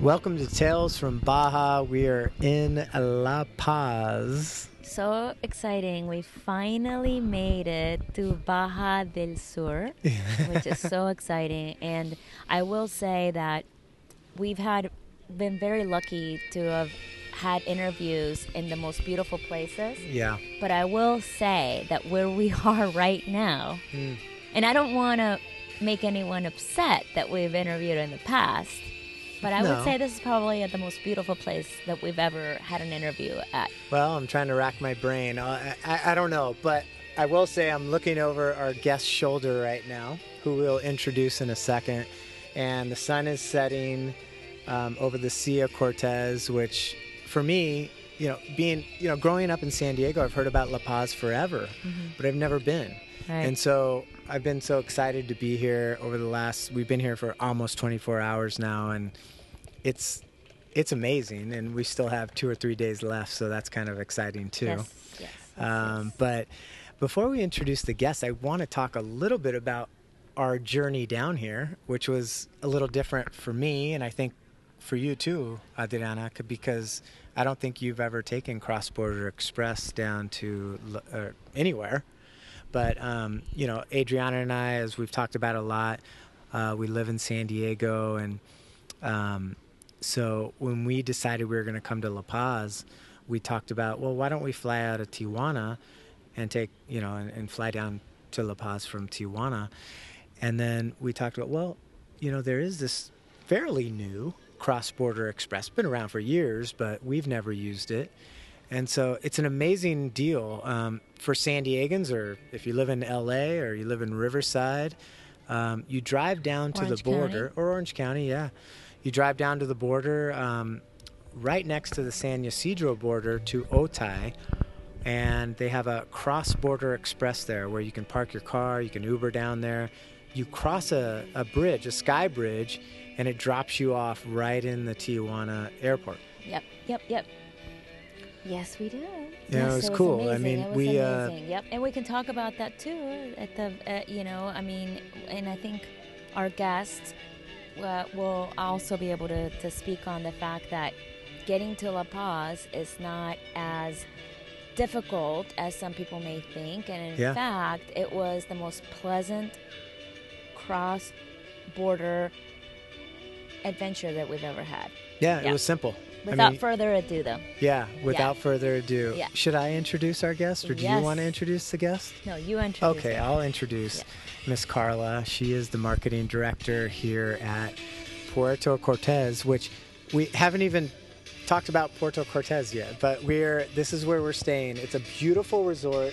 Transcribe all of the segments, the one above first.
Welcome to Tales from Baja. We are in La Paz. So exciting. We finally made it to Baja del Sur, which is so exciting. And I will say that we've had been very lucky to have had interviews in the most beautiful places. Yeah. But I will say that where we are right now, hmm. and I don't want to make anyone upset that we've interviewed in the past, but I No. would say this is probably the most beautiful place that we've ever had an interview at. Well, I'm trying to rack my brain. Uh, I, I don't know, but I will say I'm looking over our guest's shoulder right now, who we'll introduce in a second. And the sun is setting um, over the Sea of Cortez, which for me, you know, being, you know, growing up in San Diego, I've heard about La Paz forever, but I've never been. Right. And so I've been so excited to be here over the last, we've been here for almost 24 hours now, and it's, it's amazing. And we still have two or three days left, so that's kind of exciting too. Yes, yes. Um, but before we introduce the guests, I want to talk a little bit about our journey down here, which was a little different for me, and I think for you too, Adriana, because I don't think you've ever taken Cross Border Express down to uh, anywhere. But um, you know, Adriana and I, as we've talked about a lot, uh, we live in San Diego, and um, so when we decided we were going to come to La Paz, we talked about, well, why don't we fly out of Tijuana and take, you know, and, and fly down to La Paz from Tijuana, and then we talked about, well, you know, there is this fairly new cross-border express, been around for years, but we've never used it. And so it's an amazing deal um, for San Diegans, or if you live in LA or you live in Riverside, um, you drive down to Orange the border, or Orange County, yeah. You drive down to the border, um, right next to the San Ysidro border to Otay, and they have a cross border express there where you can park your car, you can Uber down there. You cross a, a bridge, a sky bridge, and it drops you off right in the Tijuana airport. Yep, yep, yep. Yes, we do. Yeah, it yes, was cool. I amazing. mean, it was we, uh, amazing. yep, and we can talk about that too. At the, uh, you know, I mean, and I think our guests uh, will also be able to, to speak on the fact that getting to La Paz is not as difficult as some people may think, and in Yeah. fact, it was the most pleasant cross border adventure that we've ever had. Yeah, Yeah. it was simple. Without I mean, further ado, though. yeah, without further ado, Yeah. should I introduce our guest, or do you want to introduce the guest? No, you introduce. Okay. I'll introduce Yeah. Miss Carla. She is the marketing director here at Puerto Cortes, which we haven't even talked about Puerto Cortes yet, but we're this is where we're staying. It's a beautiful resort.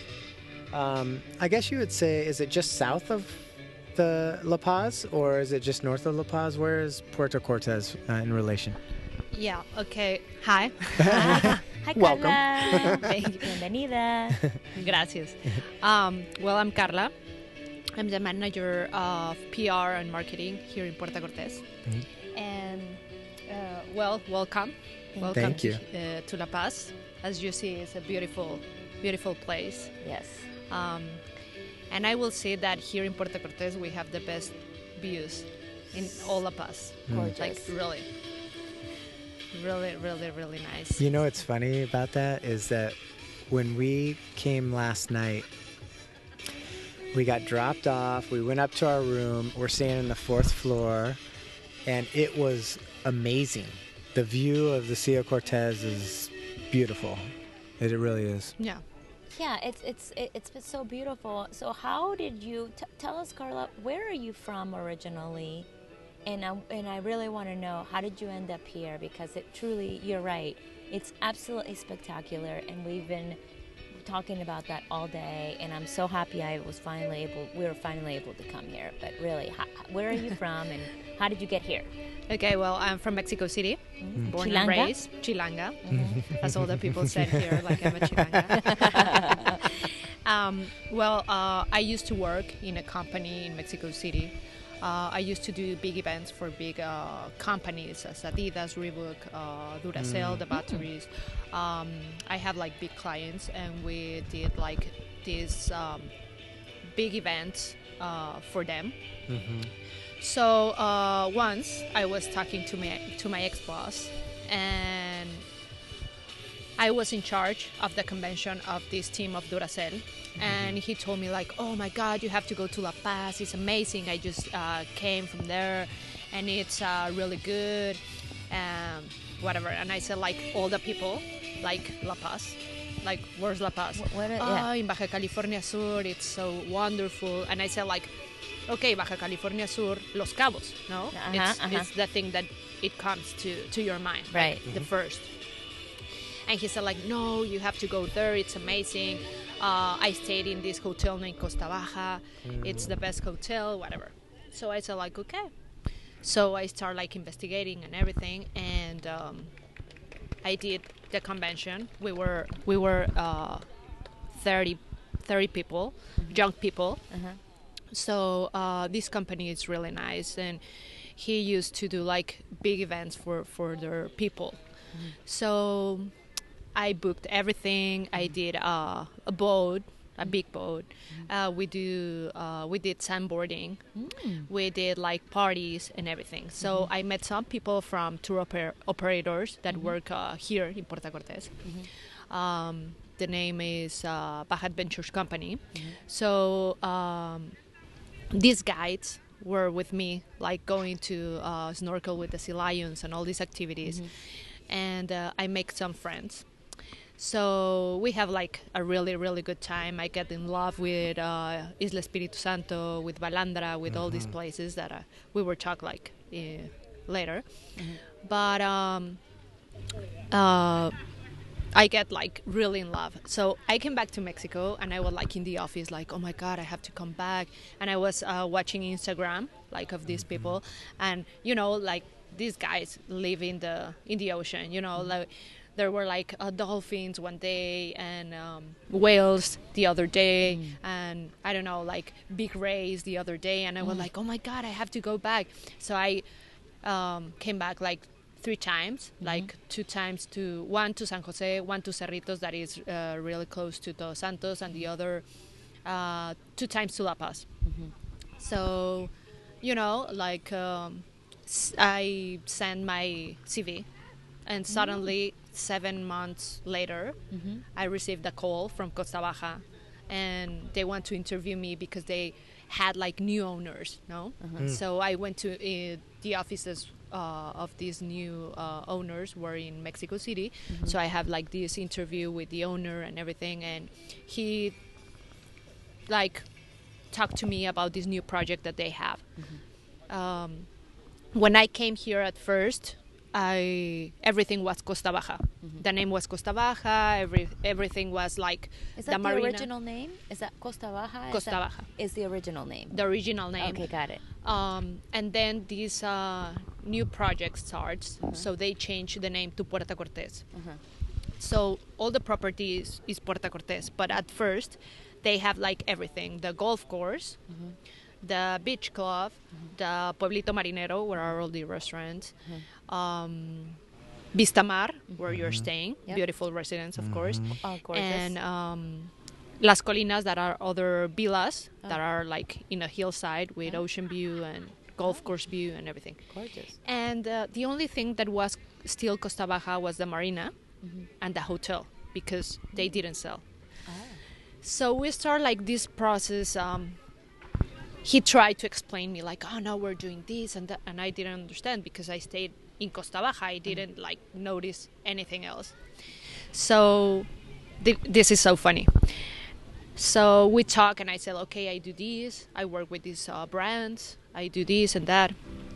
Um, I guess you would say, is it just south of the La Paz, or is it just north of La Paz? Where is Puerto Cortes uh, in relation? Yeah, okay. Hi. Hi, Welcome. Carla. Thank you. Bienvenida. Gracias. Um, well, I'm Carla. I'm the manager of PR and marketing here in Puerto Cortes. Mm-hmm. And, uh, well, welcome. Welcome Thank to, you. Uh, to La Paz. As you see, it's a beautiful, beautiful place. Yes. Um, and I will say that here in Puerto Cortes, we have the best views in all La Paz. Gorgeous. Like, really. Really, really, really nice. You know what's funny about that is that when we came last night, we got dropped off. We went up to our room. We're staying in the fourth floor, and it was amazing. The view of the Sea of Cortez is beautiful. It really is. Yeah. Yeah, it's it's it- it's been so beautiful. So how did you t- tell us, Carla? Where are you from originally? And I, and I really want to know how did you end up here? Because it truly, you're right. It's absolutely spectacular, and we've been talking about that all day. And I'm so happy I was finally able. We were finally able to come here. But really, how, where are you from, and how did you get here? Okay, well, I'm from Mexico City, born and Chilanga? raised. Chilanga, as all the people said here, like I'm a Chilanga. um, well, uh, I used to work in a company in Mexico City. Uh, I used to do big events for big uh, companies as Adidas, Reebok, uh, Duracell, the batteries. Um, I have like big clients, and we did like these um, big events uh, for them. So uh, once I was talking to my to my ex boss, and I was in charge of the convention of this team of Duracell, and he told me like, "Oh my God, you have to go to La Paz. It's amazing. I just uh, came from there, and it's uh, really good, um, whatever." And I said like, all the people like La Paz. Like, where's La Paz? Wh- what- oh, yeah. in Baja California Sur, it's so wonderful. And I said like, okay, Baja California Sur, Los Cabos, no? Uh-huh, it's, uh-huh. it's the thing that it comes to, to your mind, Right. like, the first. And he said like, no, you have to go there. It's amazing. Uh, I stayed in this hotel named Costa Baja. It's the best hotel, whatever. So I said like, okay. So I start like investigating and everything, and um, I did the convention. We were we were uh, 30, 30 people, young people. So uh, this company is really nice, and he used to do like big events for for their people. So I booked everything. I did uh, a boat, a big boat. Uh, we do uh, we did sandboarding. We did like parties and everything. So I met some people from tour oper- operators that work uh, here in Puerto Cortes. Um, the name is uh, Baja Adventures Company. So um, these guides were with me, like going to uh, snorkel with the sea lions and all these activities. And uh, I make some friends. So we have like a really, really good time. I get in love with uh, Isla Espiritu Santo, with Balandra, with all these places that uh, we will talk like uh, later. But um, uh, I get like really in love. So I came back to Mexico and I was like in the office, like, oh my God, I have to come back. And I was uh, watching Instagram, like of these people, and you know, like these guys live in the in the ocean. You know, like there were like uh, dolphins one day and um, whales the other day, and I don't know, like big rays the other day. And I was like, oh my God, I have to go back. So I um, came back like three times, like two times to one to San Jose, one to Cerritos, that is uh, really close to Todos Santos, and the other uh, two times to La Paz. So, you know, like um, I sent my CV, and suddenly seven months later, I received a call from Costa Baja, and they want to interview me because they had like new owners, no? So I went to uh, the offices uh, of these new uh, owners were in Mexico City. So I have like this interview with the owner and everything, and he like talked to me about this new project that they have. Um, when I came here at first, I everything was Costa Baja. Mm-hmm. The name was Costa Baja. Every everything was like Is the that the, marina. original name? Is that Costa Baja? Is Costa that- Baja. Is the original name? the original name. Okay, got it. Um, and then this uh, new project starts, mm-hmm. so they change the name to Puerto Cortes. Mm-hmm. So all the property is, is Puerto Cortes, but at first they have like everything: the golf course, the beach club, the Pueblito Marinero, where are all the restaurants, um, Vista Mar, where you're staying, Yep. beautiful residence, of course, Oh, gorgeous. and um, Las Colinas, that are other villas that are like in a hillside with ocean view and golf course view and everything. gorgeous. And uh, the only thing that was still Costa Baja was the marina and the hotel because they didn't sell. So we start like this process. Um, he tried to explain me like, oh no, we're doing this and that, and I didn't understand because I stayed in Costa Baja. I didn't like notice anything else. So th- this is so funny. So we talk, and I said, okay, I do this. I work with these uh, brands. I do this and that.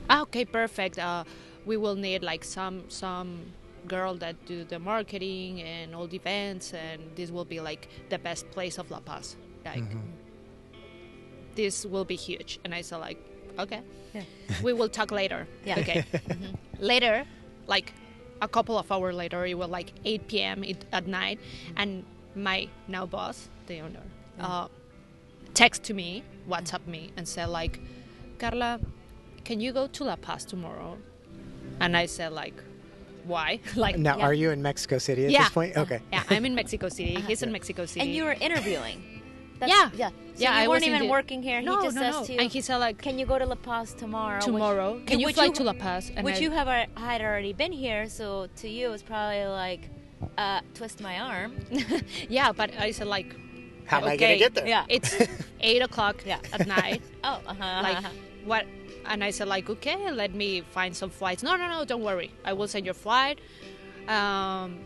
Ah, okay, perfect. Uh, we will need like some some girl that do the marketing and all the events, and this will be like the best place of La Paz. Like this will be huge. And I said, like, okay, Yeah. we will talk later. Yeah. Okay. Mm-hmm. Later, like a couple of hours later, it was like 8 p.m. At night, mm-hmm. and my now boss, the owner, uh, text to me, WhatsApp me, and said like, Carla, can you go to La Paz tomorrow? And I said like, why? like, Now, Yeah. are you in Mexico City at yeah, this point? Okay. yeah, I'm in Mexico City. Uh-huh. He's in Mexico City. And you were interviewing. That's, Yeah. yeah. So Yeah, you I weren't even the- working here. no, he just no, says no. to you, And he said like "Can you go to La Paz tomorrow?" Which- tomorrow. Can you would fly to La Paz? And which I- you have al- had already been here, so to you it's probably like, uh, twist my arm. yeah, but I said like, How am I okay, gonna get there? Yeah. It's eight o'clock Yeah. at night. oh, uh-huh. like what and i said like okay let me find some flights no no no don't worry i will send your flight um,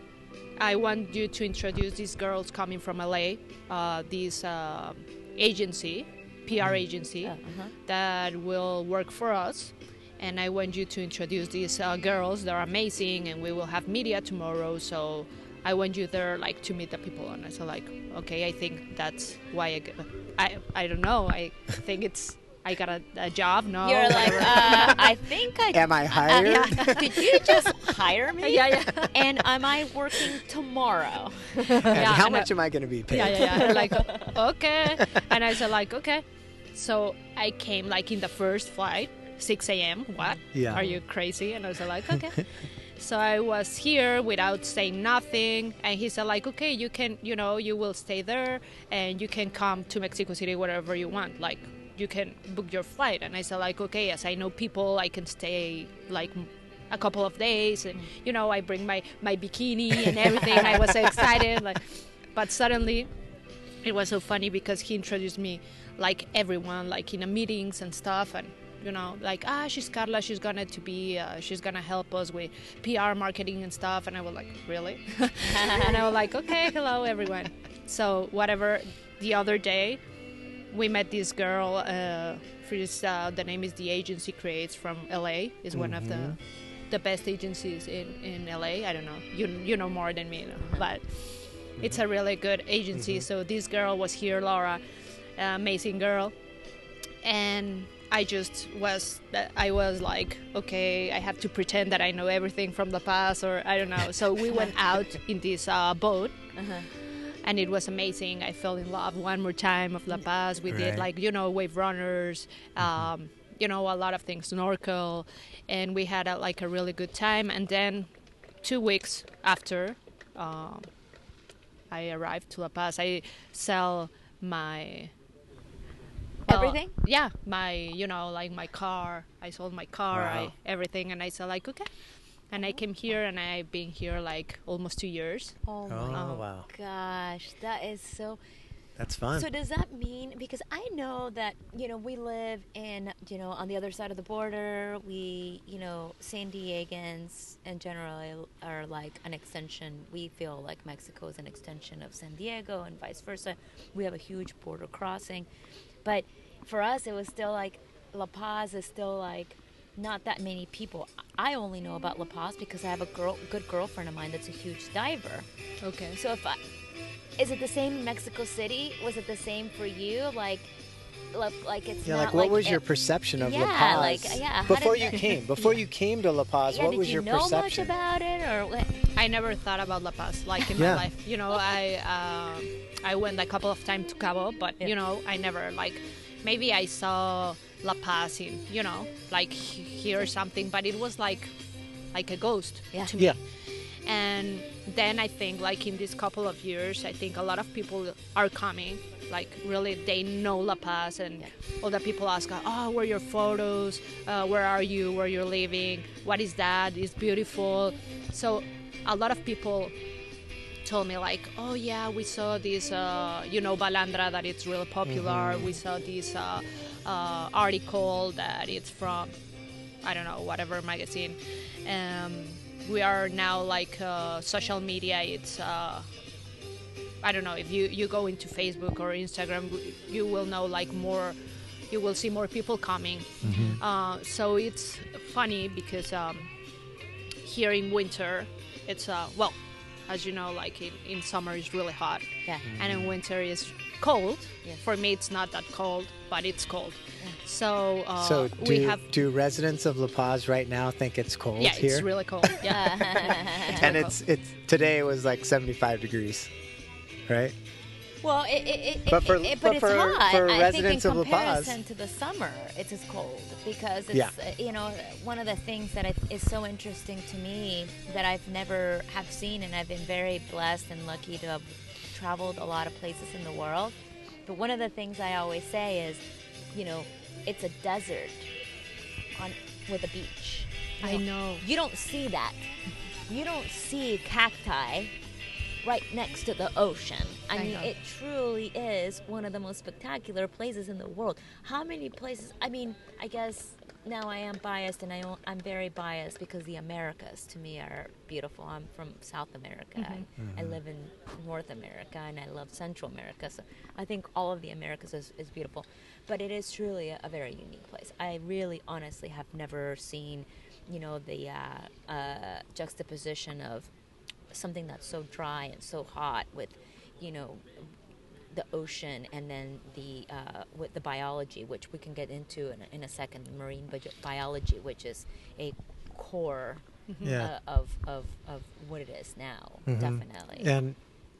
i want you to introduce these girls coming from la uh, this uh, agency pr agency uh-huh. that will work for us. And i want you to introduce these uh, girls. They're amazing and we will have media tomorrow. So i want you there like to meet the people. And i said like okay i think that's why i g- i, I don't know. I think it's i got a, a job no? You're like, uh, I think I. Am I hired? Uh, Did you just hire me? yeah yeah. And am I working tomorrow? And Yeah, how and I- much am I going to be paid? yeah yeah. Yeah like okay. And i said like okay. So i came like in the first flight 6 a.m what? Yeah. are you crazy? And i was like okay. So i was here without saying nothing and he said like okay you can you know you will stay there and you can come to mexico city wherever you want. Like you can book your flight. And i said like okay yes, i know people i can stay like a couple of days and you know i bring my my bikini and everything. I was so excited like but suddenly it was so funny because he introduced me like everyone like in the meetings and stuff and you know like ah she's carla. She's gonna to be uh, she's gonna help us with pr marketing and stuff. And i was like really? And i was like okay hello everyone. So whatever the other day we met this girl uh, first, uh, the name is the agency creates from la is one of the the best agencies in in la i don't know you you know more than me you know, but it's a really good agency. So this girl was here, Laura, uh, amazing girl, and I just was I was like, okay, I have to pretend that I know everything from the past, or I don't know. So we went out in this uh, boat. And it was amazing. I fell in love one more time of La Paz. We Right. did like you know wave runners, um, you know a lot of things, snorkel, and we had a, like a really good time. And then two weeks after, um, I arrived to La Paz. I sell my well, Everything? Yeah, my you know like my car. I sold my car, Wow. I, everything, and I said like okay. And I came here, and I've been here like almost two years. Oh my Oh, wow. gosh, that is so. That's fun. So does that mean because I know that you know we live in you know on the other side of the border we you know San Diegans in general are like an extension we feel like Mexico is an extension of San Diego and vice versa we have a huge border crossing but for us it was still like La Paz is still like not that many people I only know about La Paz because I have a girl good girlfriend of mine that's a huge diver Okay. so if I, is it the same in Mexico City? Was it the same for you? Like, like, like it's like yeah, not like what was it- your perception of La Yeah, Paz? like, yeah, Before you that- came, before you came to La Paz, Yeah, what did was you your know perception? much about it, or what? I never thought about La Paz like in Yeah. my life. You know, I um I went a couple of times to Cabo, but Yeah. you know, I never like maybe I saw La Paz in you know like here or something, but it was like like a ghost Yeah. to me. And then I think like in this couple of years, I think a lot of people are coming. Like really, they know La Paz, and Yeah. all the people ask, "Oh, where are your photos? Uh, where are you? Where you're living? What is that? It's beautiful." So a lot of people told me like, "Oh yeah, we saw this, uh, you know, Balandra that it's really popular. We saw this uh, uh, article that it's from, I don't know, whatever magazine." Um, we are now like uh, social media. It's uh, I don't know if you you go into Facebook or Instagram, you will know like more. You will see more people coming. Uh, so it's funny because um, here in winter, it's uh, well, as you know, like in, in summer it's really hot, Yeah. and in winter is cold. Yes. For me, it's not that cold, but it's cold. So, uh, So we do, have do residents of La Paz right now think it's cold yeah, here? it's really cold. Yeah, and really it's it's today it was like 75 degrees, right? Well, it, it, it, But for- it, but but it's for- hot. for I think in residents of La Paz- comparison to the summer, it's as cold because it's Yeah. uh, you know one of the things that I, is so interesting to me that I've never have seen, and I've been very blessed and lucky to have traveled a lot of places in the world. But one of the things I always say is, you know, it's a desert on with a beach. You I know. You don't see that. You don't see cacti right next to the ocean. I, I mean, know. it truly is one of the most spectacular places in the world. How many places? I mean, I guess now I am biased, and I, am very biased because the Americas to me are beautiful. I'm from South America. I, I live in North America, and I love Central America. So I think all of the Americas is, is beautiful. But it is truly a, a very unique place. I really, honestly, have never seen, you know, the uh, uh, juxtaposition of something that's so dry and so hot with, you know, the ocean and then the uh, with the biology, which we can get into in a, in a second, marine bi- biology, which is a core Yeah. uh, of, of of what it is now, Mhm. definitely. And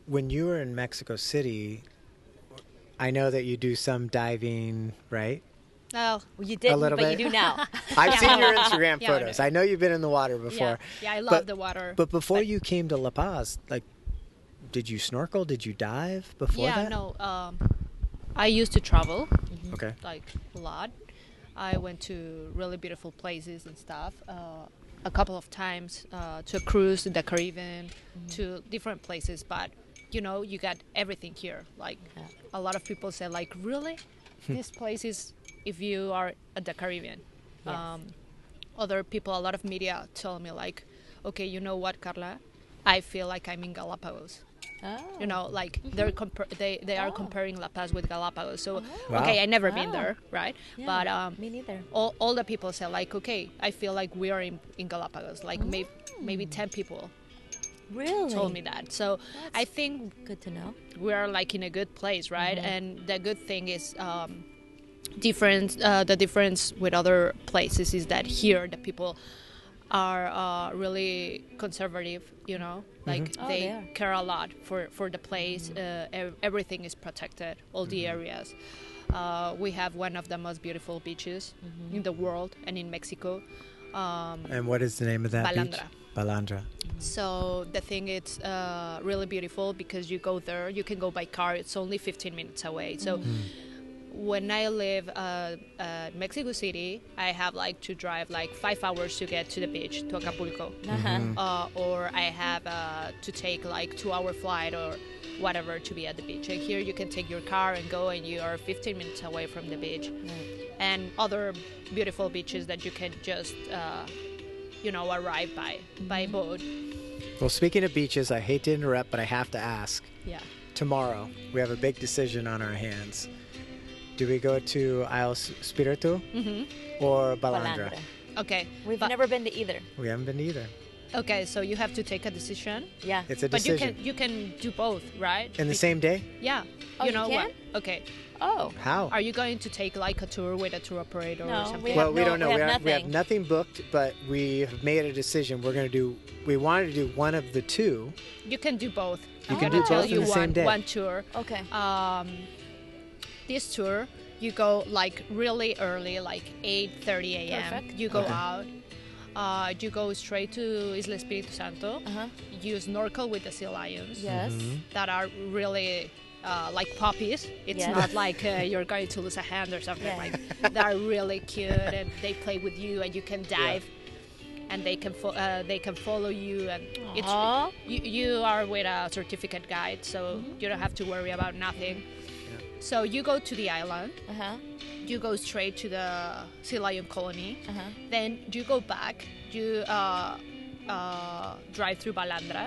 when you were in Mexico City, I know that you do some diving, right? Oh, Well, you didn't, little but bit. you do now. I've seen your Instagram Yeah, I photos. I know you've been in the water before. yeah, yeah, I love But- the water. But before But- you came to La Paz, like, did you snorkel? Did you dive before that? yeah, that? no. Um, I used to travel Okay. like a lot. I went to really beautiful places and stuff. Uh, a couple of times uh, to a cruise in the Caribbean, to different places. But you know, you got everything here. Like Yeah. a lot of people say, like, really, this place is if you are at the Caribbean. Yes. Um, other people, a lot of media tell me like, okay, you know what, Carla, I feel like I'm in Galapagos oh. you know like they're compar- they they are Oh. comparing La Paz with Galapagos so Wow. okay I never been there right Yeah, but um me neither. all, all the people say like okay I feel like we are in, in Galapagos like maybe maybe 10 people Really? told me that so I think Good to know. we are like in a good place right Mm-hmm. and the good thing is um different uh, the difference with other places is that here the people are uh, really conservative you know like Oh, they they care a lot for for the place uh, everything is protected all the areas uh, we have one of the most beautiful beaches in the world and in mexico um, And what is the name of that beach? Balandra. Balandra. so the thing it's uh, really beautiful because you go there, you can go by car. It's only 15 minutes away. So when I live uh, uh, Mexico City, I have like to drive like five hours to get to the beach to Acapulco, Uh-huh. uh, or I have uh, to take like two hour flight or whatever to be at the beach. And here you can take your car and go, and you are 15 minutes away from the beach, and other beautiful beaches that you can just. Uh, you know, arrive by by boat. Well, speaking of beaches, I hate to interrupt, but I have to ask. Yeah. Tomorrow, we have a big decision on our hands. Do we go to Isle Spiritu or Balandra? Balandra. Okay. We've but- never been to either. We haven't been either. Okay, so you have to take a decision, Yeah. It's a decision. but you can you can do both, right? In the Be- same day? Yeah. Oh, you know can? what? Okay. oh. How? Are you going to take like a tour with a tour operator No, or something? we well, have we don't know. we We, have are- we have nothing. nothing booked, but we have made a decision. We're going to do. We wanted to do one of the two. You can do both. You I'm can gonna do tell both you in the same one day. one tour. Okay. Um, this tour, you go like really early, like 8:30 a.m. You go Okay. out. Uh, you go straight to Isla Espiritu Santo. Uh-huh. You snorkel with the sea lions. Yes. Mm-hmm. that are really uh, like puppies. It's Yes. not like uh, you're going to lose a hand or something. Yeah. Like they're really cute and they play with you and you can dive. And they can fo- uh, they can follow you and it's Aw. you, you are with a certificate guide so Mm-hmm. you don't have to worry about nothing. So you go to the island, Uh huh. you go straight to the sea lion colony, Uh huh. then you go back, you uh, uh, drive through Balandra,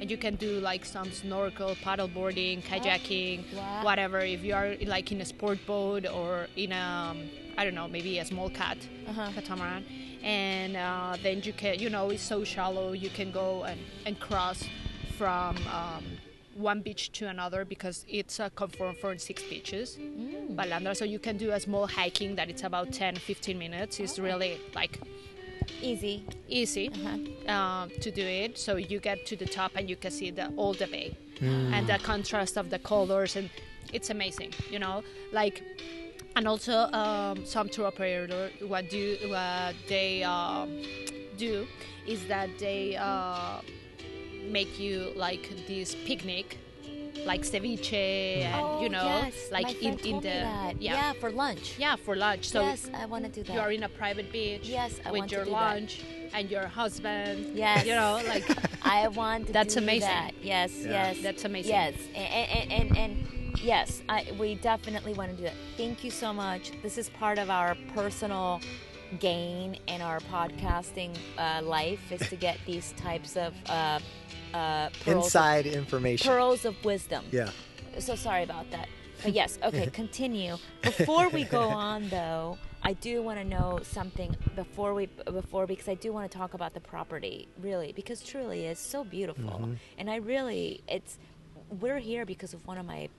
and you can do like some snorkel, paddle boarding, kayaking, Wow. whatever. If you are like in a sport boat or in a, um, I don't know, maybe a small cat, Uh-huh. catamaran, and uh, then you can, you know, it's so shallow, you can go and, and cross from um, one beach to another because it's a conform for six beaches, Balandra. So you can do a small hiking that it's about 10, 15 minutes. It's really like Easy. easy Uh-huh. um, to do it. So you get to the top and you can see the all the bay and the contrast of the colors and it's amazing. You know, like and also um, some tour operator what do what they um, do is that they uh, make you like this picnic like ceviche and oh, you know yes. like My in in the yeah yeah for lunch. yeah for lunch. So yes, I want to do that. you are in a private beach Yes, I with want to your do that. lunch and your husband. Yes. you know like I want to That's do amazing. that. Yes, Yeah. yes. That's amazing. Yes, and and, and, and yes, I, we definitely want to do that. Thank you so much. This is part of our personal gain in our podcasting uh, life is to get these types of uh, uh, pearls, Inside information. pearls of wisdom. Yeah. So sorry about that. But yes, okay, continue. Before we go on though, I do want to know something before we before because I do want to talk about the property really because truly it's so beautiful Mm-hmm. and I really it's we're here because of one of my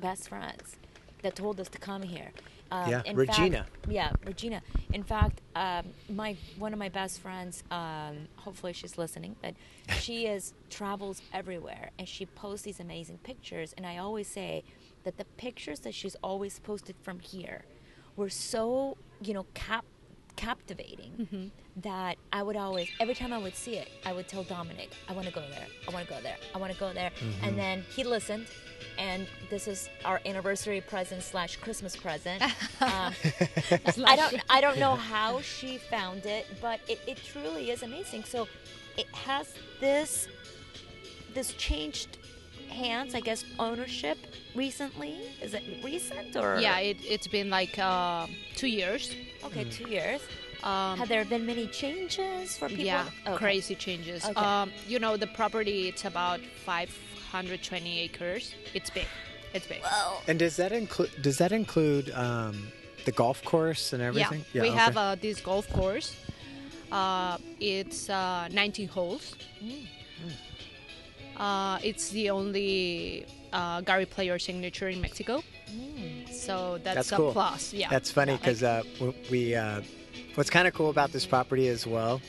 best friends that told us to come here. Um, Yeah, in Regina. Fact, yeah, Regina. In fact, um, my one of my best friends. Um, hopefully, she's listening. But she is travels everywhere, and she posts these amazing pictures. And I always say that the pictures that she's always posted from here were so, you know, cap captivating that I would always every time I would see it, I would tell Dominic, I want to go there. I want to go there. I want to go there. And then he listened. And this is our anniversary present slash Christmas present. Um, I don't I don't know how she found it, but it, it truly is amazing. So it has this this changed hands, I guess ownership recently. Is it recent or yeah it, it's been like uh, two years. Okay, two years. Um, Have there been many changes for people? yeah, Okay. crazy changes. Okay. Um, you know, the property it's about 520 acres. It's big. It's big. Well, And does that include does that include um, the golf course and everything? Yeah, we okay. have uh, this golf course. Uh, it's uh, 19 holes. Mm. Uh, it's the only uh, Gary player signature in Mexico. So that's, That's a cool. plus. Yeah. That's funny Yeah, because like- uh, we. Uh, what's kind of cool about this property as well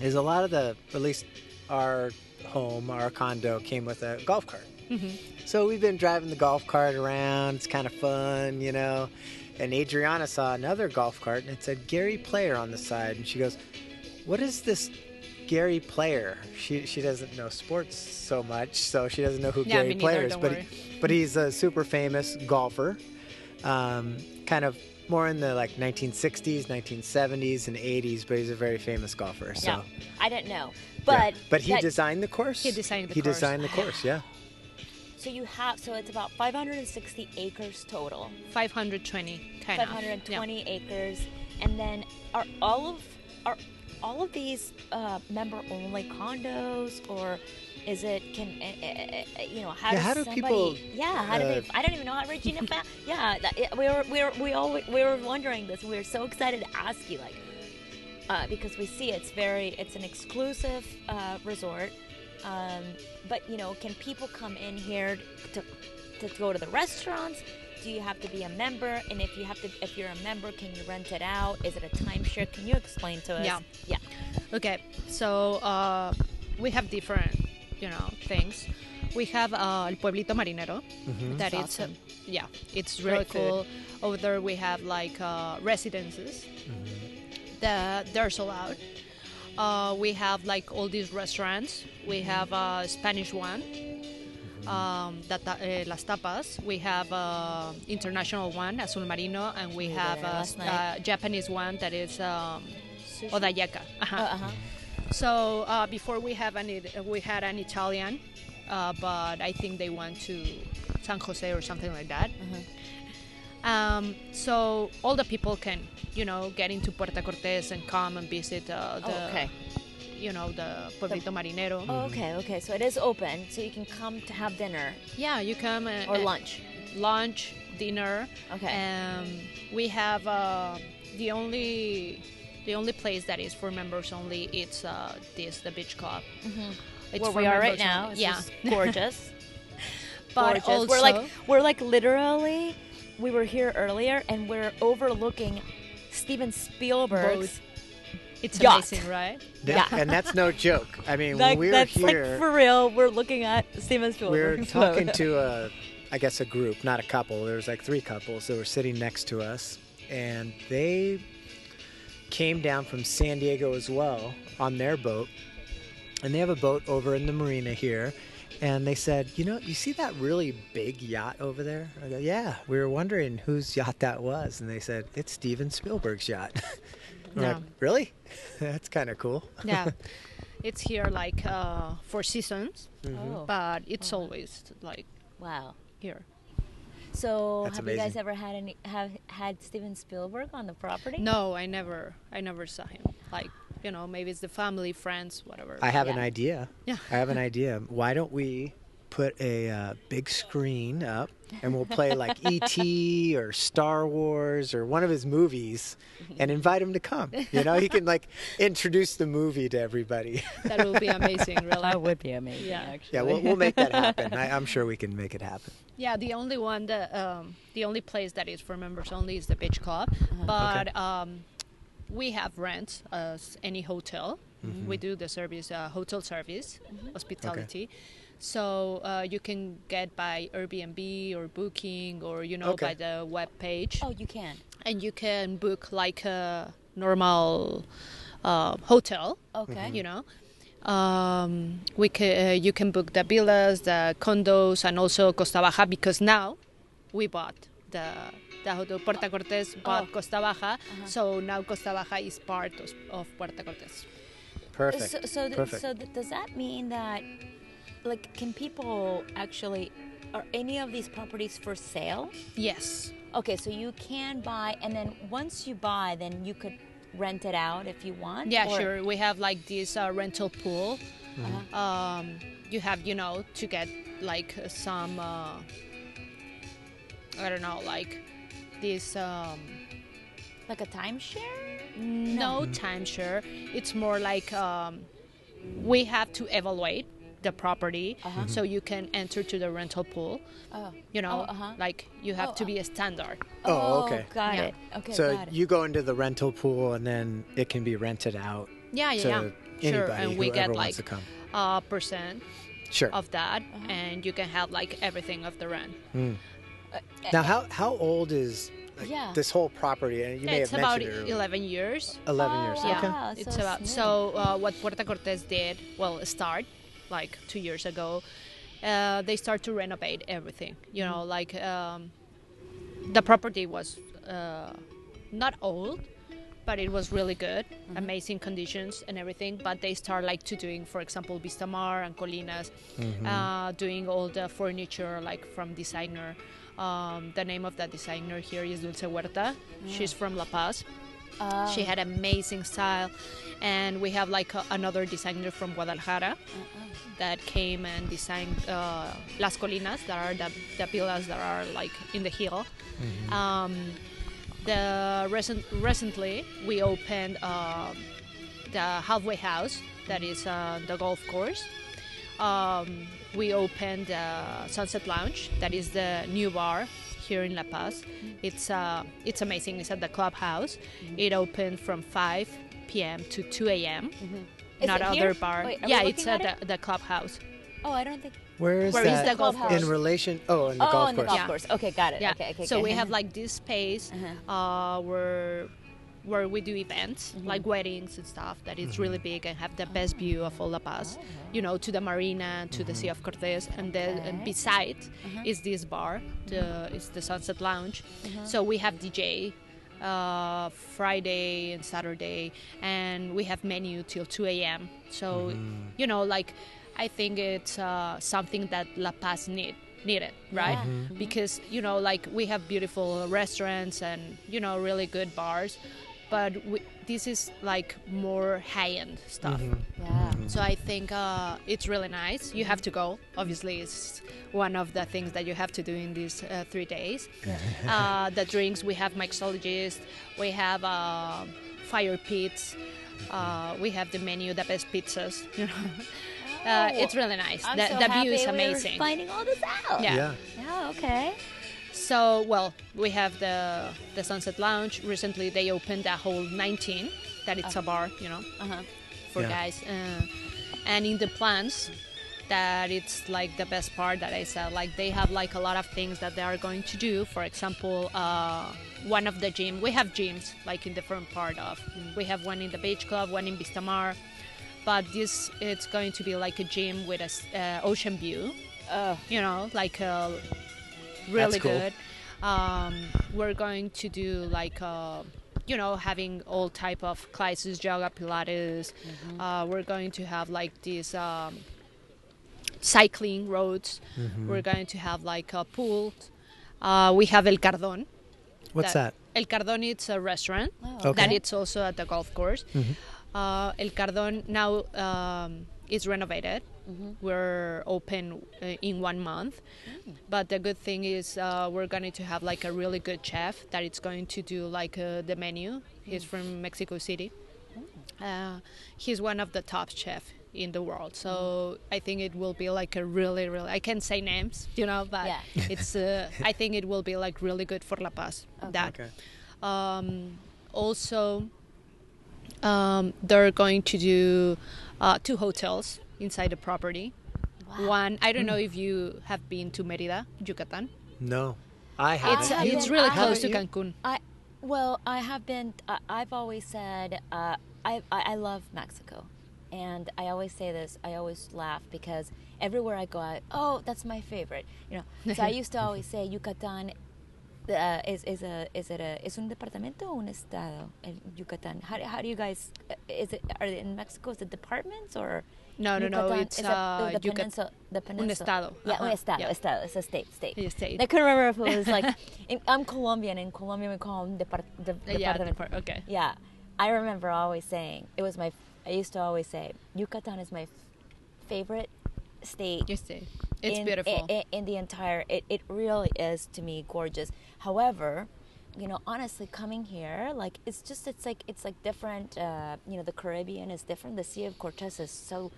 is a lot of the, at least our home, our condo came with a golf cart. Mhm. So we've been driving the golf cart around. It's kind of fun, you know. And Adriana saw another golf cart and it said Gary Player on the side, and she goes, "What is this?" Gary Player. She she doesn't know sports so much, so she doesn't know who Yeah, Gary neither, Player is. But worry. but he's a super famous golfer, um, kind of more in the like 1960s, 1970s, and 80s. But he's a very famous golfer. So, yeah, I didn't know, yeah. but but he designed the course. He designed the He course. designed the course. Yeah. So you have so it's about 560 acres total. 520 kind of. 520 acres, and then are all of are all of these uh, member only condos or? Is it can uh, uh, uh, you know how Yeah, does how do people, yeah how do uh, they I don't even know how Regina found yeah we were we were we all we were wondering this we were so excited to ask you like uh, because we see it's very it's an exclusive uh, resort um, but you know can people come in here to, to go to the restaurants do you have to be a member and if you have to if you're a member can you rent it out is it a timeshare can you explain to us Yeah. yeah Okay, so uh, we have different, you know, things. We have uh, El Pueblito Marinero. That That's it's uh, yeah, it's really Great food. cool. Over there we have like uh, residences that they're sold out. Uh, we have like all these restaurants. We have a Spanish one, um, that uh, Las Tapas. We have uh, international one, Azul Marino, and we We have a uh. Japanese one that is um. Odayaka. Uh-huh. Uh, uh-huh. So uh, before we have an we had an Italian, uh, but I think they went to San Jose or something like that. Um, so all the people can, you know, get into Puerto Cortes and come and visit uh, the, Oh, okay. You know, the Pueblito Marinero. Oh, okay, okay. So it is open, so you can come to have dinner Yeah, you come and, or lunch. lunch, dinner. Okay. Um, we have uh, the only the only place that is for members only. It's uh, this the beach club. It's Mm-hmm. Where we are right now. only. It's Yeah, gorgeous. but gorgeous. also we're like we're like literally we were here earlier and we're overlooking Steven Spielberg's it's yacht. amazing, right? That- Yeah. And that's no joke. I mean, like we're that's here, like for real. We're looking at Steven We're talking to a, I guess a group, not a couple. There was like three couples that were sitting next to us, and they came down from San Diego as well on their boat, and they have a boat over in the marina here, and they said, "You know, you see that really big yacht over there?" I go, "Yeah." We were wondering whose yacht that was, and they said it's Steven Spielberg's yacht. We're Yeah. like, "Really? That's kind of cool." Yeah, it's here like uh, for seasons, Oh, but it's always like wow. here. So, That's have you guys ever had any have had Steven Spielberg on the property? No, I never, I never saw him. Like you know, maybe it's the family, friends, whatever. I have an idea. Yeah. I have an idea. Why don't we put a uh, big screen up and we'll play like E.T. or Star Wars or one of his movies and invite him to come? You know, he can like introduce the movie to everybody. that will be amazing, really. That would be amazing. Yeah. actually. yeah, we'll, we'll make that happen. I, I'm sure we can make it happen. Yeah, the only one that um, the only place that is for members only is the beach club, but um, we have rent as any hotel. We do the service, uh, hotel service, hospitality. So uh, you can get by Airbnb or Booking or you know Okay. by the web page, Oh, you can. and you can book like a normal uh, hotel. Okay. You know, um, we ca- uh, you can book the villas, the condos, and also Costa Baja because now we bought the the hotel Puerto Cortes bought Oh. Costa Baja, so now Costa Baja is part of, of Puerto Cortes. Perfect. So, so, th- Perfect. so th- does that mean that, like, can people actually, are any of these properties for sale? Yes. Okay, so you can buy, and then once you buy, then you could rent it out if you want. Yeah, or- sure. We have like this uh, rental pool. Uh-huh. Um, you have, you know, to get like some, uh, I don't know, like this. Um, Like a timeshare? no timeshare. It's more like um, we have to evaluate the property Uh-huh. so you can enter to the rental pool. Oh. You know, Oh, uh-huh. like you have Oh, to be a standard. Oh, okay. Got Yeah. it. Okay, so got it. you go into the rental pool and then it can be rented out Yeah, yeah, to yeah. anybody Sure, and we get like to come. a percent Sure. of that, and you can have like everything of the rent. Now, how how old is like, Yeah. this whole property? And you may it's have about mentioned it earlier. 11 years. 11 Oh, years. Yeah, Okay. Ah, it's so about smooth. so uh, what Puerto Cortes did well start like two years ago. Uh, they start to renovate everything. You know, Mm-hmm. like um, the property was uh, not old, but it was really good, Mm-hmm. amazing conditions and everything. But they start like to doing, for example, Vistamar and Colinas, Mm-hmm. uh, doing all the furniture like from designer. Um, the name of that designer here is Dulce Huerta. She's from La Paz. Oh. She had amazing style, and we have like a, another designer from Guadalajara that came and designed uh, Las Colinas, that are the, the villas that are like in the hill. Um, the recent recently we opened um the halfway house that is uh, the golf course. Um, we opened the Sunset Lounge, that is the new bar here in La Paz. It's uh, it's amazing. It's at the clubhouse. It opened from 5 p.m. to 2 a.m. Is Not other here? bar. Wait, yeah, it's at at the, the clubhouse. Oh, I don't think. Where is Where is that the golf Clubhouse. course? in relation? Oh, in the oh, golf in the course. golf Yeah. course. Okay, got it. Yeah. Okay, okay. so okay. we have like this space Uh-huh. uh, where where we do events Mm-hmm. like weddings and stuff that is really mm-hmm. big and have the best view of all La Paz, you know, to the marina, to the Sea mm-hmm. of Cortez, and then and Okay. beside mm-hmm. is this bar, the is the Sunset Lounge. So we have DJ. Uh, Friday and Saturday, and we have menu till 2 a.m. So, you know, like I think it's uh, something that La Paz need needed, right? Yeah. Because you know, like we have beautiful restaurants and you know really good bars, but we, this is like more high-end stuff. Yeah. So I think uh, it's really nice. You have to go. Obviously, it's one of the things that you have to do in these uh, three days. uh, the drinks we have mixologist, we have uh, fire pits, uh, we have the menu, the best pizzas. You know, uh, it's really nice. I'm the so the happy view is we were amazing. finding all this out. Yeah. Yeah. Yeah. Okay. So, well, we have the the Sunset Lounge. Recently, they opened a hole 19 that it's a bar, you know, Uh-huh. for Yeah. guys. Uh, and in the plans, that it's like the best part that I said. Like they have like a lot of things that they are going to do. For example, uh, one of the gym. We have gyms like in the front part of. We have one in the beach club, one in Vistamar. but this it's going to be like a gym with a s- uh, ocean view. Oh, You know, like a really cool. good. Um, we're going to do like uh, you know having all type of classes, yoga, Pilates. Uh, we're going to have like these um, cycling roads. We're going to have like a pool. Uh, we have El Cardón. What's that? El Cardón it's a restaurant Oh, Okay. that it's also at the golf course. Uh, El Cardón now um, is renovated. We're open uh, in one month, but the good thing is uh, we're going to have like a really good chef that is going to do like uh, the menu. He's from Mexico City. Uh, he's one of the top chef in the world, so I think it will be like a really, really. I can't say names, you know, but Yeah. it's. Uh, I think it will be like really good for La Paz. That Okay. um, also um, they're going to do uh, two hotels inside the property Wow. one i don't know if you have been to merida yucatan No, I haven't. it's, have it's been- really I close to cancun I well, I have been. I I've always said uh, I, I I love Mexico, and I always say this. I always laugh because everywhere I go, I, oh, that's my favorite. You know, so I used to always say Yucatan. Uh, is is a is it a is un departamento o un estado el Yucatan? How, how do you guys uh, is it are they in Mexico? Is it departments or No, no, no, it's, Is it uh, the peninsula, the peninsula. estado. Yeah, un Uh-huh, estado, yeah. estado. It's a state, state. Yeah, state. I couldn't remember if it was like in, I'm Colombian. In Colombia, we call them depart, de, Uh, yeah depart- okay Yeah, I remember always saying it was my. I used to always say Yucatan is my f- favorite state. you see it's in, beautiful in, in the entire. It, it really is to me gorgeous. However, you know, honestly, coming here, like it's just it's like it's like different. Uh, you know, the Caribbean is different. The Sea of Cortez is so.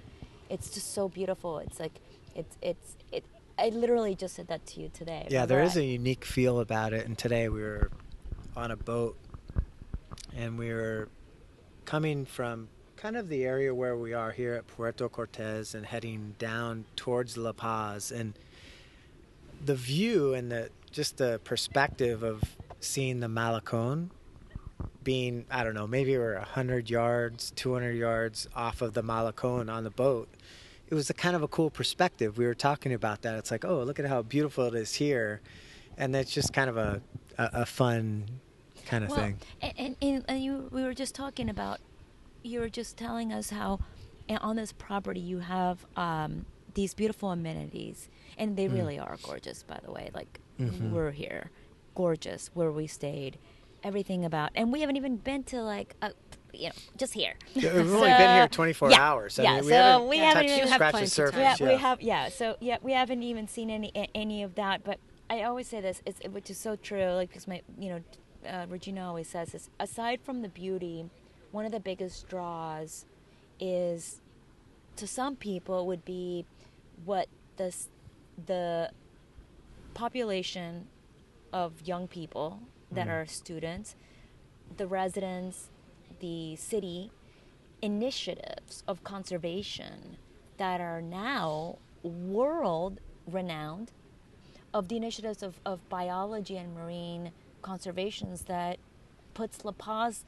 It's just so beautiful. It's like it's it's it. I literally just said that to you today. Yeah, there is a unique feel about it. And today we were on a boat, and we were coming from kind of the area where we are here at Puerto Cortes and heading down towards La Paz. And the view and the just the perspective of seeing the Malecon being, I don't know, maybe we're 100 yards, 200 yards off of the Malecon on the boat. It was a kind of a cool perspective. We were talking about that. It's like, oh, look at how beautiful it is here. And that's just kind of a, a, a fun kind of well, thing. And, and, and, you, we were just talking about, you were just telling us how on this property you have um, these beautiful amenities. And they really are gorgeous, by the way. Like, Mhm. we're here. Gorgeous, where we stayed. Everything about. And we haven't even been to, like, a, you know, just here. Yeah, We've only been here 24 yeah, hours. I yeah, mean, we so haven't we haven't even- scratched the surface. Yeah, yeah. we have. Yeah, so yeah, we haven't even seen any any of that. But I always say this, it's, which is so true. Like because my, you know, uh, Regina always says this. Aside from the beauty, one of the biggest draws is, to some people, would be what this the population of young people that Mhm. are students, the residents, the city initiatives of conservation that are now world renowned of the initiatives of, of biology and marine conservations that puts La Paz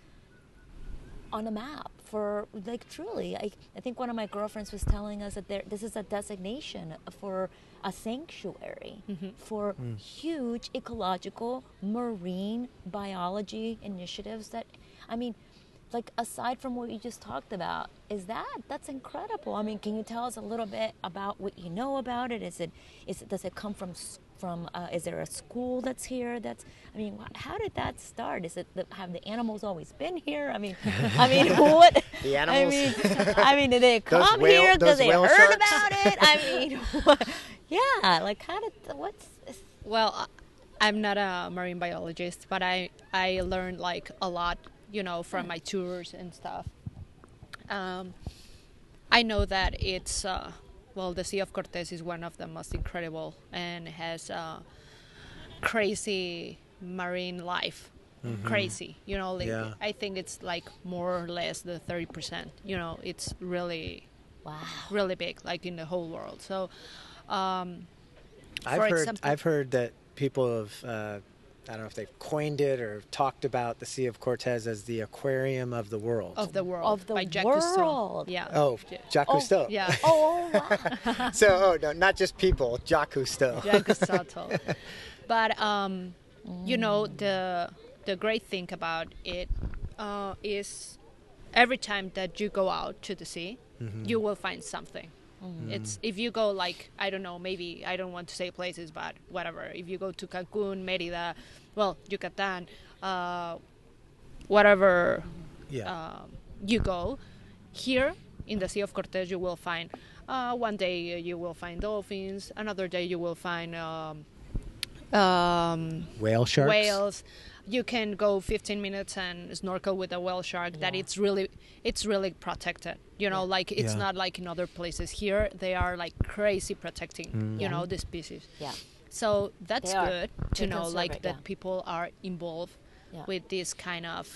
on a map for like truly I, I think one of my girlfriends was telling us that there this is a designation for a sanctuary mm-hmm. for hmm. huge ecological marine biology initiatives that I mean like aside from what you just talked about is that that's incredible. I mean can you tell us a little bit about what you know about it? Is it is it does it come from s- from uh, is there a school that's here that's I mean how did that start? Is it the, have the animals always been here? I mean I mean what? The I animals- mean I mean did they come whale- here? those because they whale heard sharks? about it? I mean what, yeah like how did what's Well, I- I'm not a marine biologist, but I I learned like a lot, you know, from my tours and stuff. Um, I know that it's uh, well, the Sea of Cortez is one of the most incredible and has uh, crazy marine life. Crazy, you know. Like, Yeah. I think it's like more or less the thirty percent. You know, it's really wow really big, like in the whole world. So. Um, I've heard example- I've heard that people have uh, I don't know if they've coined it or talked about the Sea of Cortez as the aquarium of the world. Of the world. Of the by Jacques Cousteau. world. Yeah. oh, Jacques Oh, Cousteau. Yeah. Oh, wow. So, oh no, not just people, Jacques Cousteau. Jacques Cousteau. But um, you know the the great thing about it uh, is every time that you go out to the sea, you will find something. It's if you go like I don't know maybe I don't want to say places but whatever if you go to Cancun, Mérida, well Yucatan, uh, whatever Yeah. um, you go here in the Sea of Cortez, you will find uh, one day you will find dolphins, another day you will find um, um, Whale sharks. whales. You can go 15 minutes and snorkel with a whale shark. That it's really it's really protected. You know, like it's Yeah. not like in other places. Here they are like crazy protecting. Mm. You know the species. yeah. So that's They are. good to They know, like it, that yeah. people are involved Yeah. with this kind of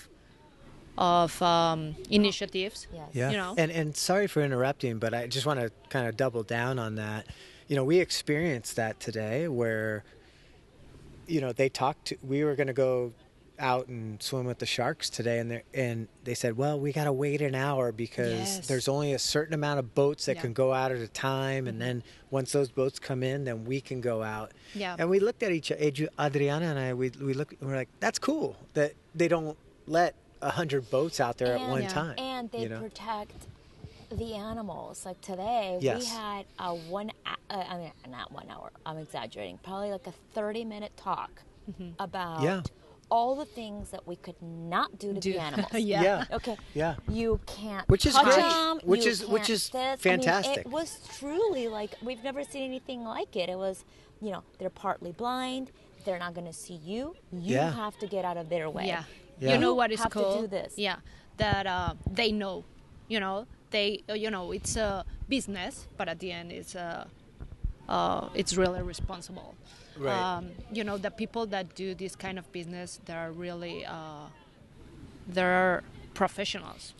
of um, initiatives. Yes. Yeah. you know? And and sorry for interrupting, but I just want to kind of double down on that. You know, we experienced that today where you know, they talked to we were going to go out and swim with the sharks today and they and they said, "Well, we got to wait an hour because Yes. there's only a certain amount of boats that Yeah. can go out at a time and then once those boats come in, then we can go out." Yeah. And we looked at each Adri- Adriana and I we we looked we're like, "That's cool that they don't let a 100 boats out there at one Yeah. time." And they you know? protect the animals. Like today, we had a one. Uh, I mean, not one hour. I'm exaggerating. Probably like a 30 minute talk about Yeah. All the things that we could not do to Do- the animals. yeah. Yeah. Okay. Yeah. You can't. Which is touch great. them, Which you is- which can't is this. I mean, fantastic. it was truly like we've never seen anything like it. It was, you know, they're partly blind. They're not going to see you. You Yeah. have to get out of their way. Yeah. Yeah. You know what is have to do this. Yeah. That uh, they know. You know, they uh, you know, it's a business, but at the end it's a uh, it's really responsible. Right. Um, you know, the people that do this kind of business, they're really uh, they're professionals.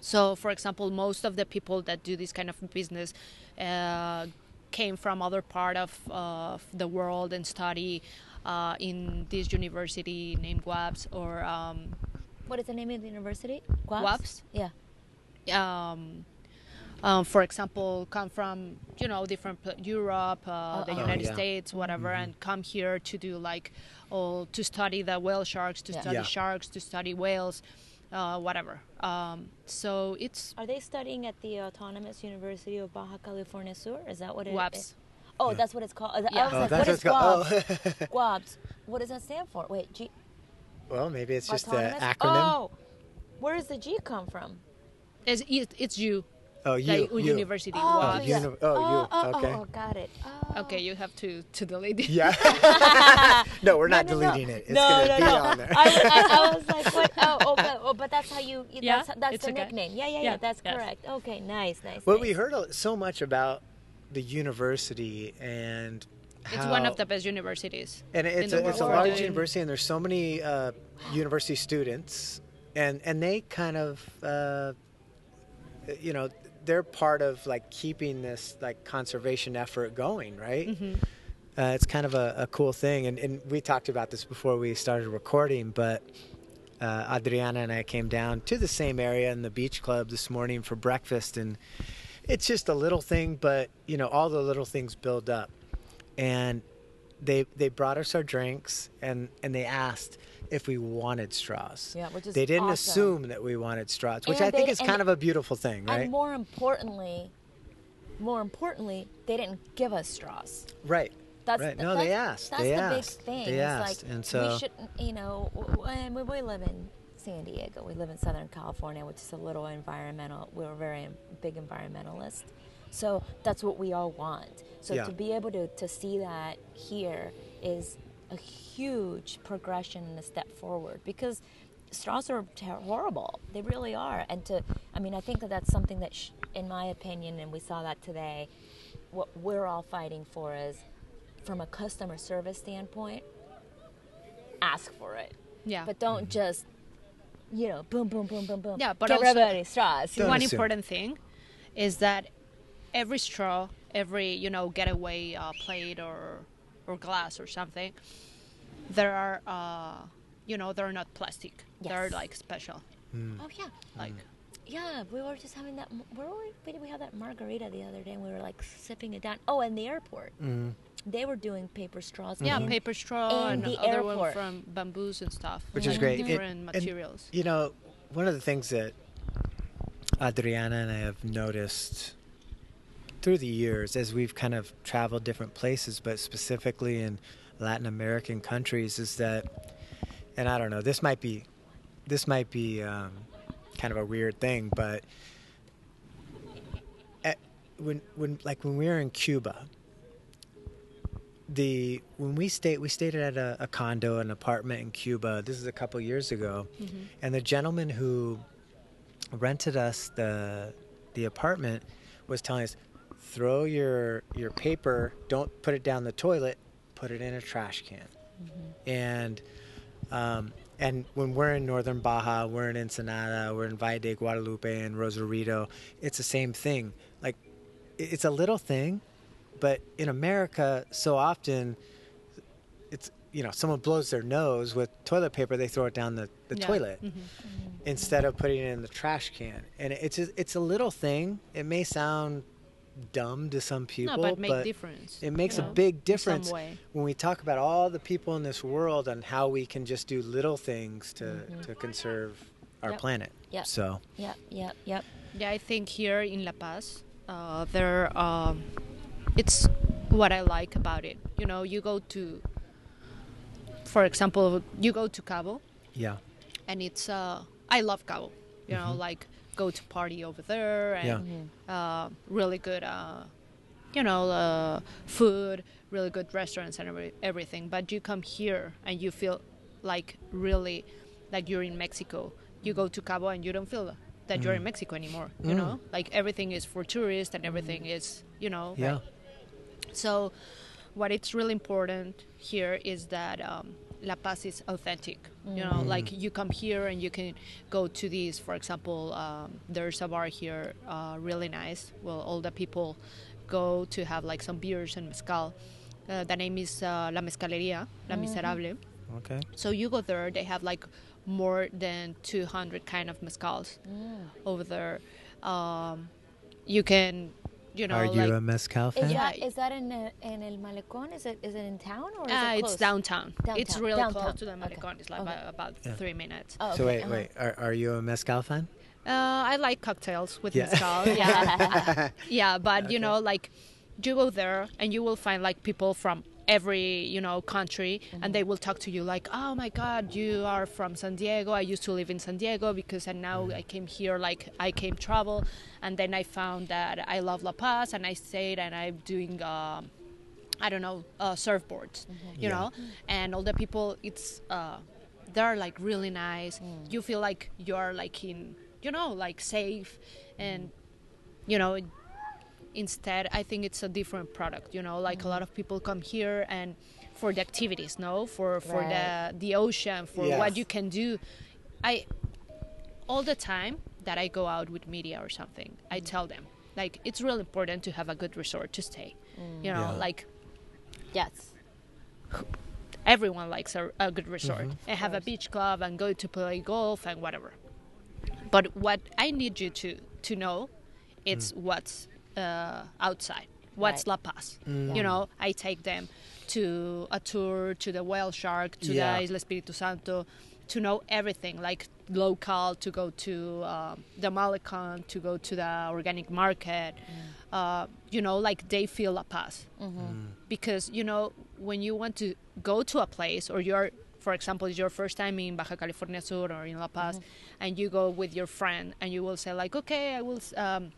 So, for example, most of the people that do this kind of business uh, came from other part of uh, the world and study uh, in this university named WABS or um, What is the name of the university? WAPS? Yeah. um, um, for example, come from you know different pla Europe, uh, the Oh, United yeah. States, whatever, and come here to do like, oh, to study the whale sharks, to Yeah. study Yeah. sharks, to study whales, uh, whatever. Um, so it's Are they studying at the Autonomous University of Baja California Sur? Is that what it WAPS. Oh, that's what it's called. I was Yeah. like, Oh, what that's is what's called. GWABS? Oh. GWABS. What does that stand for? Wait, G. well, maybe it's just an acronym. Oh, where does the G come from? It's, it's you, Oh, you. like you. university. Oh, WAPS. yeah. uni- oh, you. oh, Okay. Oh, got it. Oh. Okay, you have to to delete it. Yeah. no, we're not No, no, no. deleting it. It's no, gonna no, be no. on there. I, I, I was like, what? Oh, oh, but, oh, but that's how you. Yeah, That's, that's it's the okay. nickname. Yeah, yeah, yeah. Yeah, That's yes. correct. Okay, nice, nice. well, nice. we heard so much about the university and How, It's one of the best universities. and it's in a, the it's a large And- university, and there's so many uh, university students, and and they kind of, uh, you know, they're part of like keeping this like conservation effort going, right? Mm-hmm. Uh, it's kind of a, a cool thing, and, and we talked about this before we started recording, but. Uh, Adriana and I came down to the same area in the beach club this morning for breakfast, and it's just a little thing, but you know, all the little things build up. And they they brought us our drinks, and and they asked if we wanted straws. Yeah, which is they didn't awesome. assume that we wanted straws, which And I think is kind of a beautiful thing, right? And more importantly, more importantly, they didn't give us straws. right. That's right. the- No, they asked. That's they the asked. big thing. They it's asked, like and so we shouldn't, you know, w- w- we, we live in San Diego. We live in Southern California, which is a little environmental. We're very big environmentalist, so that's what we all want. So Yeah. to be able to to see that here is a huge progression and a step forward because straws are ter- horrible. They really are. And to, I mean, I think that that's something that, sh- in my opinion, and we saw that today, what we're all fighting for is from a customer service standpoint, ask for it. Yeah. But don't just, you know, boom, boom, boom, boom, boom. Yeah, but give also- everybody straws. Don't one assume. important thing is that every straw, every you know getaway uh, plate or or glass or something, there are, uh, you know, they're not plastic. They're like special. Oh yeah, Like, yeah. We were just having that. Where were we? Where did we have that margarita the other day? and We were like sipping it down. Oh, in the airport, Mm. they were doing paper straws. yeah, in- paper straw in and the other one airport. from bamboos and stuff. Which is like great. It- Different and- materials. You know, one of the things that Adriana and I have noticed through the years as we've kind of traveled different places, but specifically in Latin American countries, is that, and I don't know, this might be, this might be um, kind of a weird thing, but at, when when like when we were in Cuba, the when we stayed we stayed at a, a condo an apartment in cuba this is a couple years ago and the gentleman who rented us the the apartment was telling us throw your your paper don't put it down the toilet put it in a trash can and um, and when we're in northern Baja, we're in Ensenada, we're in Valle de Guadalupe and Rosarito, it's the same thing. Like, it's a little thing, but in America, so often, it's you know someone blows their nose with toilet paper, they throw it down the, the Yeah. toilet Mhm. instead of putting it in the trash can. And it's a, it's a little thing. It may sound dumb to some people, No, but make difference. it makes you a big difference when we talk about all the people in this world and how we can just do little things to, to conserve our Yep. planet. Yep. So Yep, yep, yep. Yeah, I think here in La Paz, uh, there, um, it's what I like about it. You know, you go to, for example, you go to Cabo, yeah, and it's, uh, I love Cabo. You know, like go to party over there and uh, really good, uh, you know, uh, food, really good restaurants and every, everything. But you come here and you feel like really like you're in Mexico. You go to Cabo and you don't feel that you're in Mexico anymore. You know, like everything is for tourists and everything is, you know, yeah, so, what it's really important here is that um, La Paz is authentic. You know, like you come here and you can go to these. For example, um, there's a bar here, uh, really nice. Well, all the people go to have like some beers and mezcal. Uh, the name is uh, La Mezcaleria, La Miserable. okay, So you go there, they have like more than 200 kind of mezcals over there. Um, you can, you know, Are you like a mezcal fan? Yeah. that is that in uh, in El Malecón? Is it is it in town or is Uh, it it's close? downtown. It's Downtown. really Downtown. close to the Okay. Malecón. It's like Okay. about, about Yeah. three minutes. Oh, So wait, uh-huh. wait, are, are you a mezcal fan? Uh, I like cocktails with Yeah. mezcal. Yeah, yeah, but Okay. you know, like you go there and you will find like people from every you know country and they will talk to you like oh my god you are from san diego. I used to live in san diego because and now i came here like i came travel and then i found that i love la paz and i stayed and i'm doing um, I don't know, uh, surfboards, you Yeah. know, and all the people, it's uh, they're like really nice. You feel like you're like in, you know, like safe, and you know, instead, I think it's a different product. You know, like a lot mm-hmm. of people come here and for the activities, no, for for Right. the the ocean, for Yes. what you can do. I all the time that I go out with media or something, I mm. tell them like it's really important to have a good resort to stay. You mm. know, Yeah. like Yes. everyone likes a, a good resort Mm-hmm. and have a beach club and go to play golf and whatever. But what I need you to to know, it's mm. what's uh, outside. What's Right. La Paz? Mm. You know, I take them to a tour to the whale shark, to Yeah. the Isla Espiritu Santo, to know everything, like local, to go to um, the Malecon, to go to the organic market. Uh, you know, like they feel La Paz because you know when you want to go to a place or you're for example it's your first time in baja california sur or in la paz and you go with your friend and you will say like okay i will um,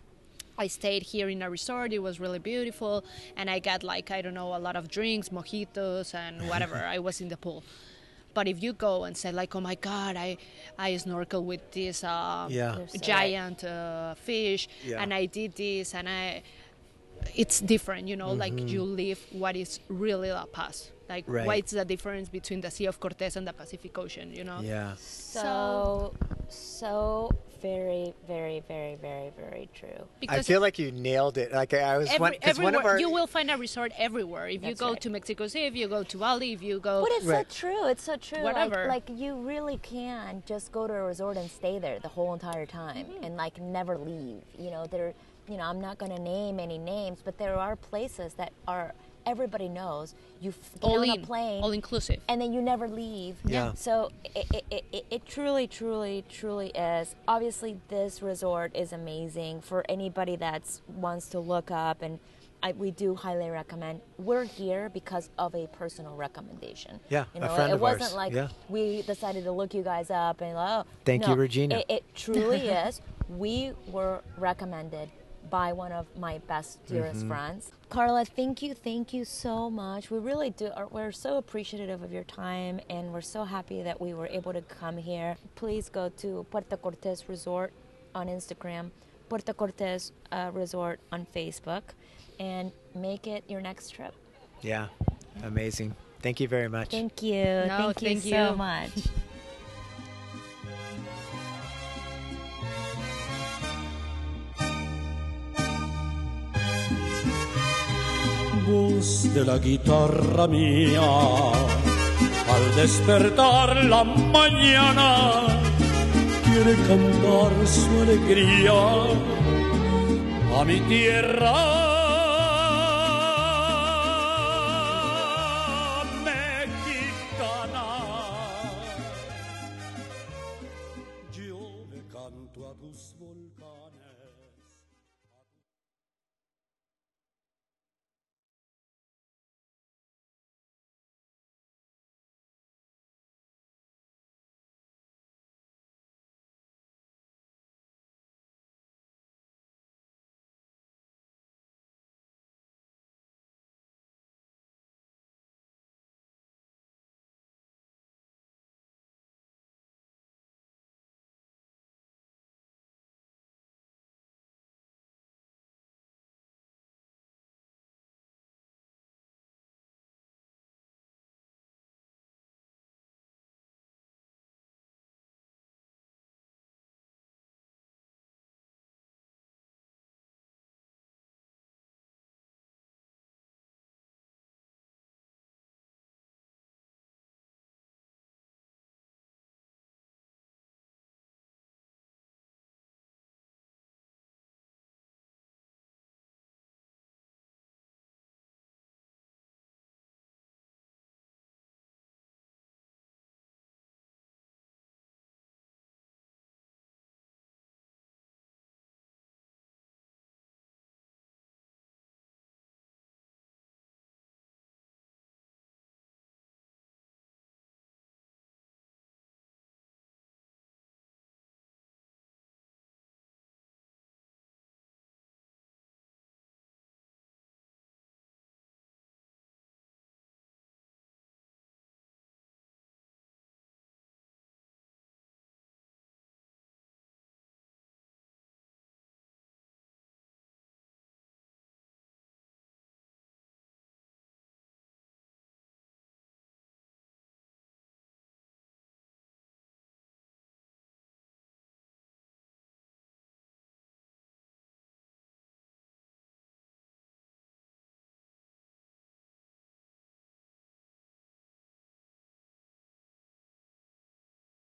I stayed here in a resort. It was really beautiful, and I got like I don't know a lot of drinks, mojitos, and whatever. I was in the pool. But if you go and say like, "Oh my God, I I snorkel with this um, Yeah. Giant uh, fish, Yeah. and I did this, and I," it's different, you know. Like Mm-hmm. you live what is really La Paz. Like Right. what's the difference between the Sea of Cortez and the Pacific Ocean, you know? Yeah. So so very, very, very, very, very true. Because I feel like you nailed it. Like I was every, one, 'cause one of our you will find a resort everywhere. If you go right. to Mexico City, if you go to Bali, if you go But it's Right. so true. It's so true. Like- Whatever. Like, you really can just go to a resort and stay there the whole entire time Mm-hmm. and like never leave. You know, there. You know, I'm not gonna name any names, but there are places that are everybody knows. You f- get all on in, a plane all inclusive. and then you never leave. Yeah. So it, it, it, it, it truly, truly, truly is. Obviously, this resort is amazing for anybody that wants to look up, and I, we do highly recommend. We're here because of a personal recommendation. Yeah, you a know, friend it of wasn't ours. like Yeah. we decided to look you guys up and oh, Thank you, Regina. It, it truly is. We were recommended by one of my best dearest Mm-hmm. friends. Carla, thank you, thank you so much. We really do. Are, we're so appreciative of your time, and we're so happy that we were able to come here. Please go to Puerto Cortes Resort on Instagram, Puerto Cortes uh, Resort on Facebook, and make it your next trip. yeah, amazing. Thank you very much. Thank you. No, thank you thank so you. much. de la guitarra mía. Al despertar la mañana, quiere cantar su alegría a mi tierra